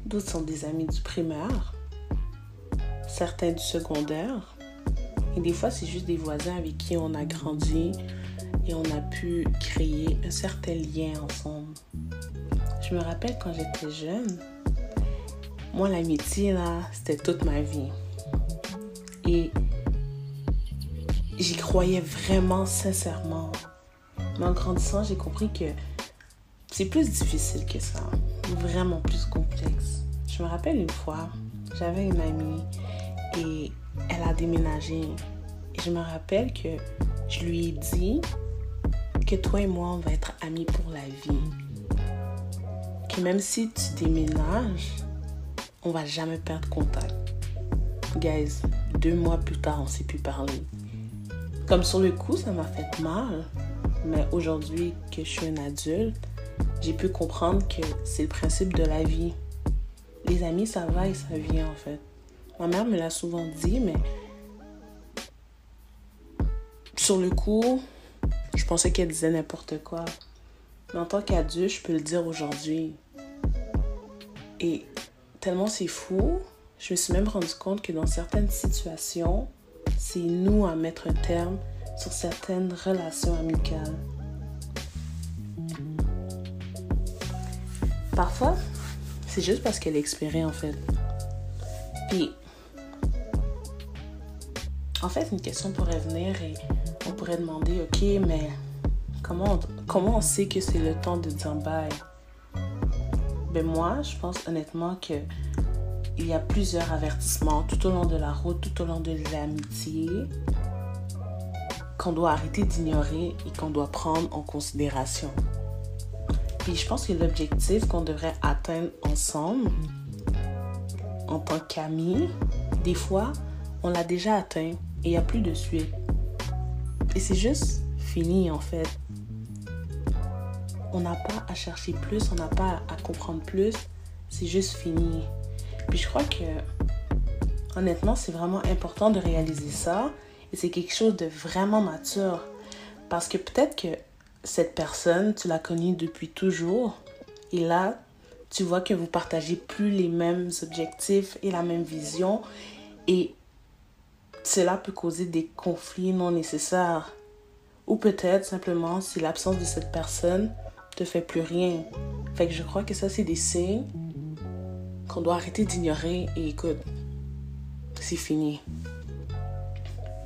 D'autres sont des amis du primaire, certains du secondaire, et des fois c'est juste des voisins avec qui on a grandi et on a pu créer un certain lien ensemble. Je me rappelle quand j'étais jeune, moi l'amitié là, c'était toute ma vie. Et j'y croyais vraiment sincèrement. Mais en grandissant, j'ai compris que c'est plus difficile que ça. Vraiment plus complexe. Je me rappelle une fois, j'avais une amie et elle a déménagé. Et je me rappelle que je lui ai dit que toi et moi, on va être amis pour la vie. Que même si tu déménages, on va jamais perdre contact. Guys, deux mois plus tard, on s'est plus parler. Comme sur le coup, ça m'a fait mal. Mais aujourd'hui que je suis un adulte, j'ai pu comprendre que c'est le principe de la vie. Les amis, ça va et ça vient en fait. Ma mère me l'a souvent dit, mais sur le coup, je pensais qu'elle disait n'importe quoi. Mais en tant qu'adulte, je peux le dire aujourd'hui. Et tellement c'est fou, je me suis même rendu compte que dans certaines situations, c'est nous à mettre un terme sur certaines relations amicales. Parfois, c'est juste parce qu'elle expirée en fait. Puis, en fait, une question pourrait venir et on pourrait demander, ok, mais comment on, comment on sait que c'est le temps de dire bye? Ben moi, je pense honnêtement que il y a plusieurs avertissements tout au long de la route, tout au long de l'amitié, qu'on doit arrêter d'ignorer et qu'on doit prendre en considération. Puis je pense que l'objectif qu'on devrait atteindre ensemble, en tant qu'amis, des fois, on l'a déjà atteint et il n'y a plus de suite. Et c'est juste fini en fait. On n'a pas à chercher plus, on n'a pas à comprendre plus, c'est juste fini. Puis je crois que, honnêtement, c'est vraiment important de réaliser ça. Et c'est quelque chose de vraiment mature. Parce que peut-être que cette personne, tu l'as connue depuis toujours. Et là, tu vois que vous partagez plus les mêmes objectifs et la même vision. Et cela peut causer des conflits non nécessaires. Ou peut-être simplement si l'absence de cette personne te fait plus rien. Fait que je crois que ça, c'est des signes qu'on doit arrêter d'ignorer et écoute, c'est fini.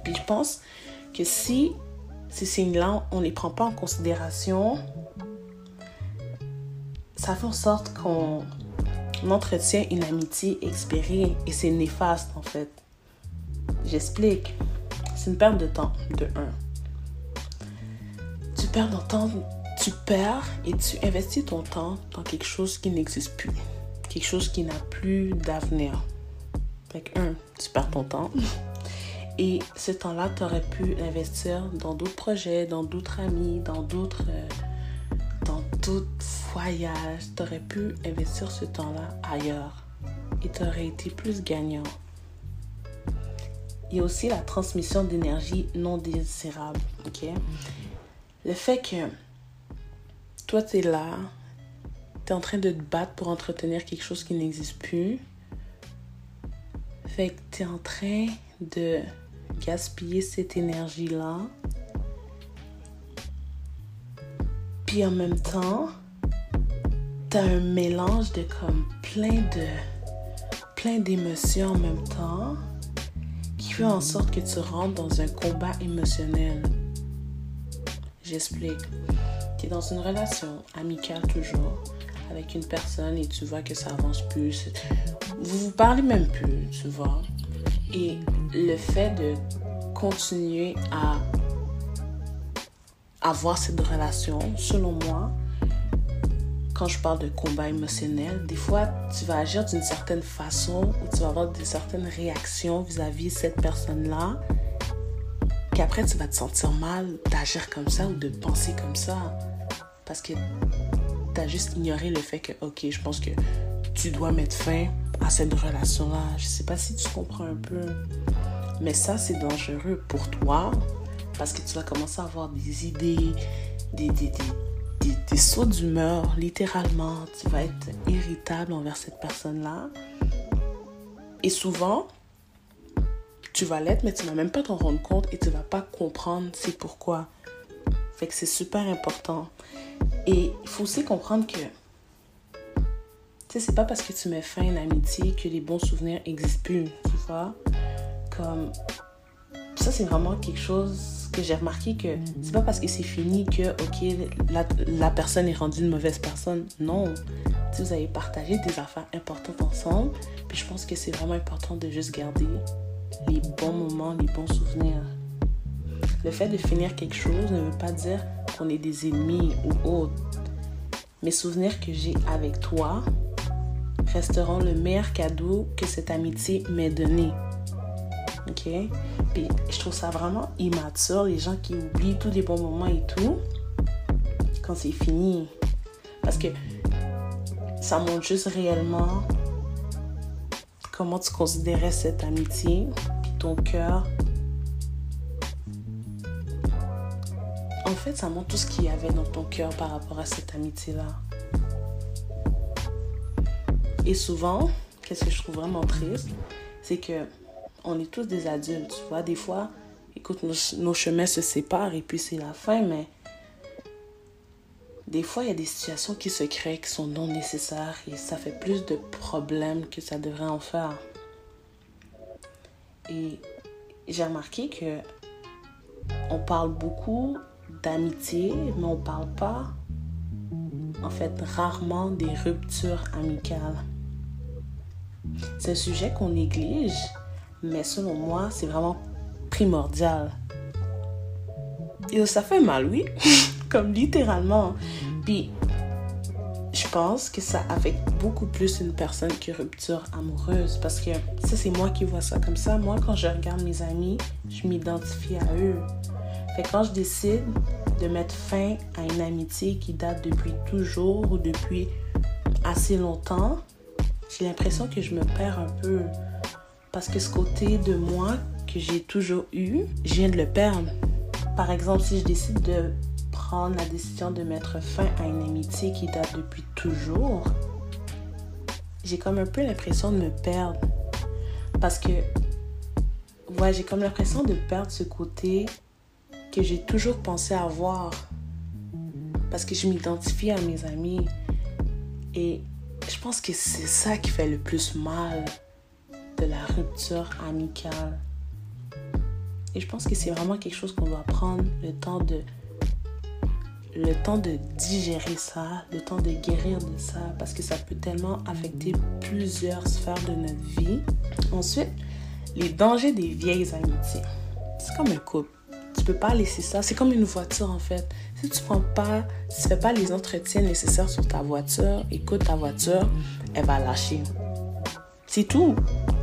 Puis je pense que si ces signes-là, on ne les prend pas en considération, ça fait en sorte qu'on entretient une amitié expirée et c'est néfaste en fait. J'explique. C'est une perte de temps, de un. Tu perds ton temps, tu perds et tu investis ton temps dans quelque chose qui n'existe plus quelque chose qui n'a plus d'avenir. Fait que, un, tu perds ton temps. Et ce temps-là, tu aurais pu l'investir dans d'autres projets, dans d'autres amis, dans d'autres euh, voyages. Tu aurais pu investir ce temps-là ailleurs. Et tu aurais été plus gagnant. Il y a aussi la transmission d'énergie non désirable. OK? Le fait que toi, tu es là, tu es en train de te battre pour entretenir quelque chose qui n'existe plus. Fait que tu es en train de gaspiller cette énergie-là. Puis en même temps, tu as un mélange de comme plein de plein d'émotions en même temps qui fait en sorte que tu rentres dans un combat émotionnel. J'explique. Tu es dans une relation amicale toujours avec une personne et tu vois que ça avance plus. Vous vous parlez même plus, tu vois. Et le fait de continuer à avoir cette relation, selon moi, quand je parle de combat émotionnel, des fois, tu vas agir d'une certaine façon ou tu vas avoir des certaines réactions vis-à-vis de cette personne-là, qu'après, tu vas te sentir mal d'agir comme ça ou de penser comme ça. Parce que t'as juste ignoré le fait que, ok, je pense que tu dois mettre fin à cette relation-là. Je sais pas si tu comprends un peu. Mais ça, c'est dangereux pour toi parce que tu vas commencer à avoir des idées, des, des, des, des, sauts d'humeur, littéralement. Tu vas être irritable envers cette personne-là. Et souvent, tu vas l'être, mais tu vas même pas t'en rendre compte et tu vas pas comprendre c'est pourquoi. Fait que c'est super important. Et il faut aussi comprendre que, c'est pas parce que tu mets fin à une amitié que les bons souvenirs n'existent plus, tu vois. Comme, ça, c'est vraiment quelque chose que j'ai remarqué que c'est pas parce que c'est fini que, ok, la, la, personne est rendue une mauvaise personne. Non. Tu vous avez partagé des affaires importantes ensemble. Puis je pense que c'est vraiment important de juste garder les bons moments, les bons souvenirs. Le fait de finir quelque chose ne veut pas dire qu'on est des ennemis ou autre. Mes souvenirs que j'ai avec toi resteront le meilleur cadeau que cette amitié m'ait donné. Ok? Puis je trouve ça vraiment immature, les gens qui oublient tous les bons moments et tout, quand c'est fini. Parce que ça montre juste réellement comment tu considérais cette amitié, ton cœur En fait, ça montre tout ce qu'il y avait dans ton cœur par rapport à cette amitié-là. Et souvent, qu'est-ce que je trouve vraiment triste, c'est que on est tous des adultes, tu vois. Des fois, écoute, nos, chemins se séparent et puis c'est la fin, mais des fois, il y a des situations qui se créent qui sont non nécessaires et ça fait plus de problèmes que ça devrait en faire. Et j'ai remarqué que on parle beaucoup d'amitié, mais on parle pas, en fait, rarement des ruptures amicales. C'est un sujet qu'on néglige, mais selon moi, c'est vraiment primordial. Et ça fait mal, oui, comme littéralement. Puis, je pense que ça affecte beaucoup plus une personne que rupture amoureuse parce que ça, c'est moi qui vois ça comme ça. Moi, quand je regarde mes amis, je m'identifie à eux. Fait quand je décide de mettre fin à une amitié qui date depuis toujours ou depuis assez longtemps, j'ai l'impression que je me perds un peu. Parce que ce côté de moi que j'ai toujours eu, je viens de le perdre. Par exemple, si je décide de prendre la décision de mettre fin à une amitié qui date depuis toujours, j'ai comme un peu l'impression de me perdre. Parce que, ouais, j'ai comme l'impression de perdre ce côté que j'ai toujours pensé avoir. Parce que je m'identifie à mes amis. Et je pense que c'est ça qui fait le plus mal de la rupture amicale. Et je pense que c'est vraiment quelque chose qu'on doit prendre le temps de le temps de digérer ça, le temps de guérir de ça, parce que ça peut tellement affecter plusieurs sphères de notre vie. Ensuite, les dangers des vieilles amitiés. C'est comme un couple tu peux pas laisser ça. C'est comme une voiture en fait. Si tu prends pas, si tu fais pas les entretiens nécessaires sur ta voiture, écoute ta voiture, elle va lâcher. C'est tout.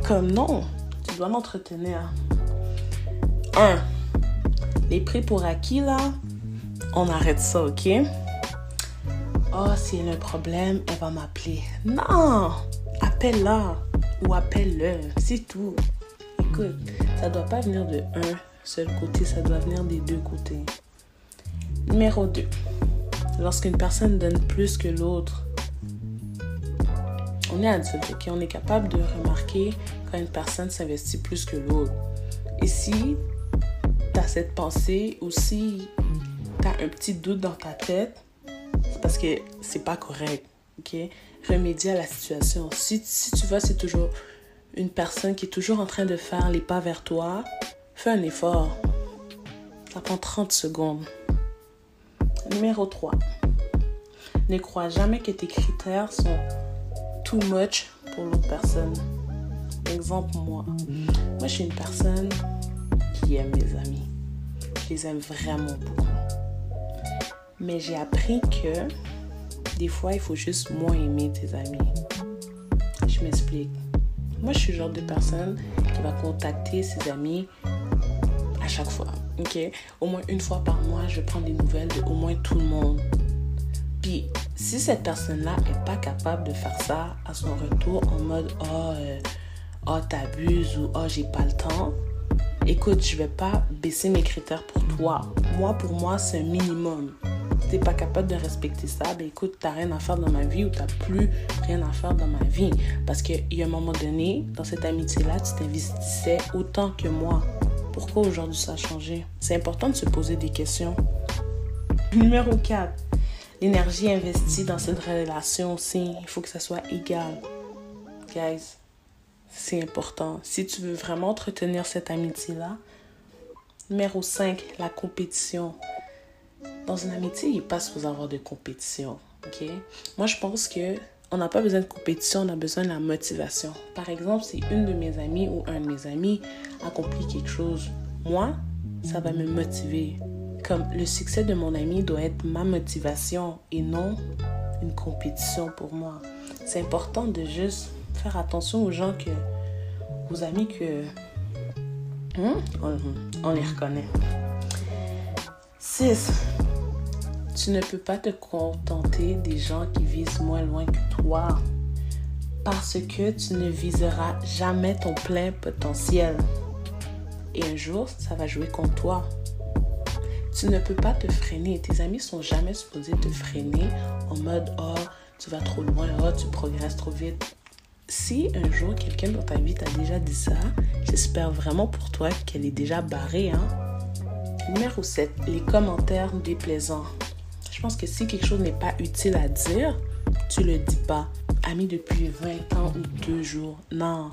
Comme non, tu dois l'entretenir. Un, les prix pour acquis là, on arrête ça, ok? Oh, si elle a un problème, elle va m'appeler. Non! Appelle-la ou appelle-le. C'est tout. Écoute, ça doit pas venir de un seul côté, ça doit venir des deux côtés. Numéro 2. Lorsqu'une personne donne plus que l'autre, on est adulte, ok? On est capable de remarquer quand une personne s'investit plus que l'autre. Et si tu as cette pensée ou si tu as un petit doute dans ta tête, parce que c'est pas correct, ok? Remédier à la situation. Si, si tu vois, c'est toujours une personne qui est toujours en train de faire les pas vers toi, Fais un effort. Ça prend 30 secondes. Numéro 3. Ne crois jamais que tes critères sont too much pour l'autre personne. Exemple, moi. Moi, je suis une personne qui aime mes amis. Je les aime vraiment beaucoup. Mais j'ai appris que des fois, il faut juste moins aimer tes amis. Je m'explique. Moi, je suis le genre de personne qui va contacter ses amis chaque fois. Ok? Au moins une fois par mois, je prends des nouvelles de au moins tout le monde. Puis, si cette personne-là est pas capable de faire ça à son retour en mode oh, euh, oh t'abuses ou oh j'ai pas le temps, écoute, je vais pas baisser mes critères pour toi. Moi, pour moi, c'est un minimum. Si t'es pas capable de respecter ça, ben écoute, t'as rien à faire dans ma vie ou t'as plus rien à faire dans ma vie. Parce qu'il y a un moment donné, dans cette amitié-là, tu t'investissais autant que moi. Pourquoi aujourd'hui ça a changé? C'est important de se poser des questions. Numéro 4. L'énergie investie dans cette relation aussi, il faut que ça soit égal. Guys, c'est important. Si tu veux vraiment entretenir cette amitié-là. Numéro 5, la compétition. Dans une amitié, il passe pas avoir de compétition. Moi, je pense que on n'a pas besoin de compétition, on a besoin de la motivation. Par exemple, si une de mes amies ou un de mes amis accomplit quelque chose, moi, ça va me motiver. Comme le succès de mon ami doit être ma motivation et non une compétition pour moi. C'est important de juste faire attention aux gens que, aux amis que, hmm, on, on les reconnaît. 6. Tu ne peux pas te contenter des gens qui visent moins loin que toi parce que tu ne viseras jamais ton plein potentiel. Et un jour, ça va jouer contre toi. Tu ne peux pas te freiner. Tes amis sont jamais supposés te freiner en mode oh, tu vas trop loin, oh, tu progresses trop vite. si un jour quelqu'un dans ta vie t'a déjà dit ça, j'espère vraiment pour toi qu'elle est déjà barrée. Hein? Numéro 7, les commentaires déplaisants. Je pense que si quelque chose n'est pas utile à dire, tu le dis pas. Ami depuis 20 ans ou deux jours. Non.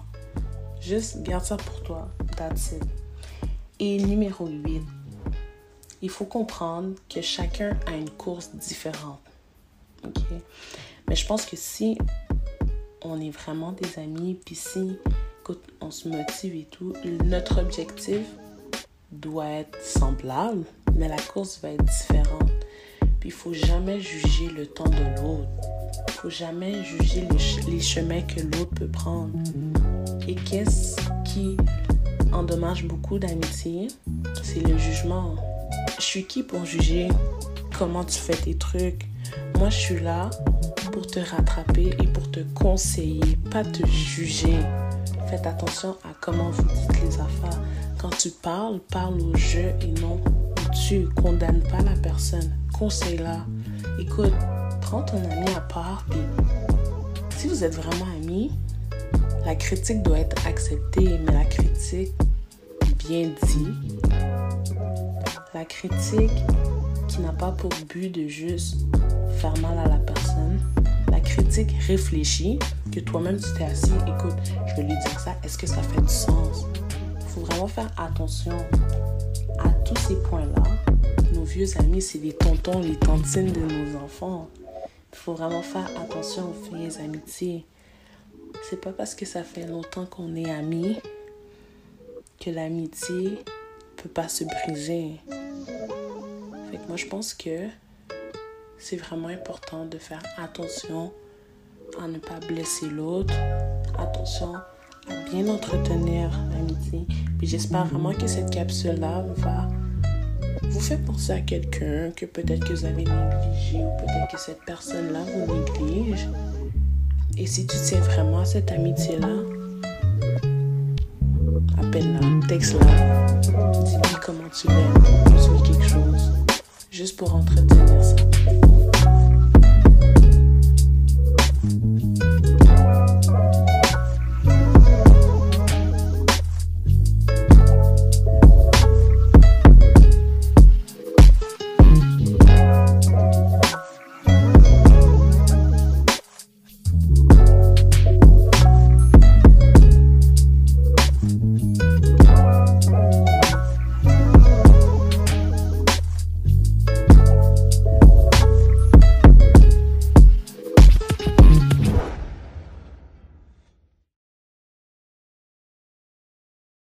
Juste garde ça pour toi. That's it. Et numéro 8, il faut comprendre que chacun a une course différente. OK? Mais je pense que si on est vraiment des amis, puis si on se motive et tout, notre objectif doit être semblable, mais la course va être différente. Puis il faut jamais juger le temps de l'autre. Il faut jamais juger les, chemins que l'autre peut prendre. Et qu'est-ce qui endommage beaucoup d'amitié? C'est le jugement. Je suis qui pour juger comment tu fais tes trucs? Moi, je suis là pour te rattraper et pour te conseiller, pas te juger. Faites attention à comment vous dites les affaires. Quand tu parles, parle au jeu et non tu condamnes pas la personne. Conseille-la. Écoute, prends ton ami à part. Puis, si vous êtes vraiment amis, la critique doit être acceptée, mais la critique bien dit, la critique qui n'a pas pour but de juste faire mal à la personne, la critique réfléchie, que toi-même tu t'es assis, écoute, je vais lui dire ça, est-ce que ça fait du sens? Il faut vraiment faire attention tous ces points-là. Nos vieux amis, c'est les tontons, les tantines de nos enfants. Il faut vraiment faire attention aux vieilles amitiés. C'est pas parce que ça fait longtemps qu'on est amis que l'amitié peut pas se briser. Fait moi, je pense que c'est vraiment important de faire attention à ne pas blesser l'autre, attention à bien entretenir l'amitié. Puis j'espère vraiment que cette capsule-là va vous faire penser à quelqu'un que peut-être que vous avez négligé ou peut-être que cette personne-là vous néglige. Et si tu tiens vraiment à cette amitié-là, appelle-la, texte-la, dis-lui comment tu l'aimes, dis-lui quelque chose, juste pour entretenir ça.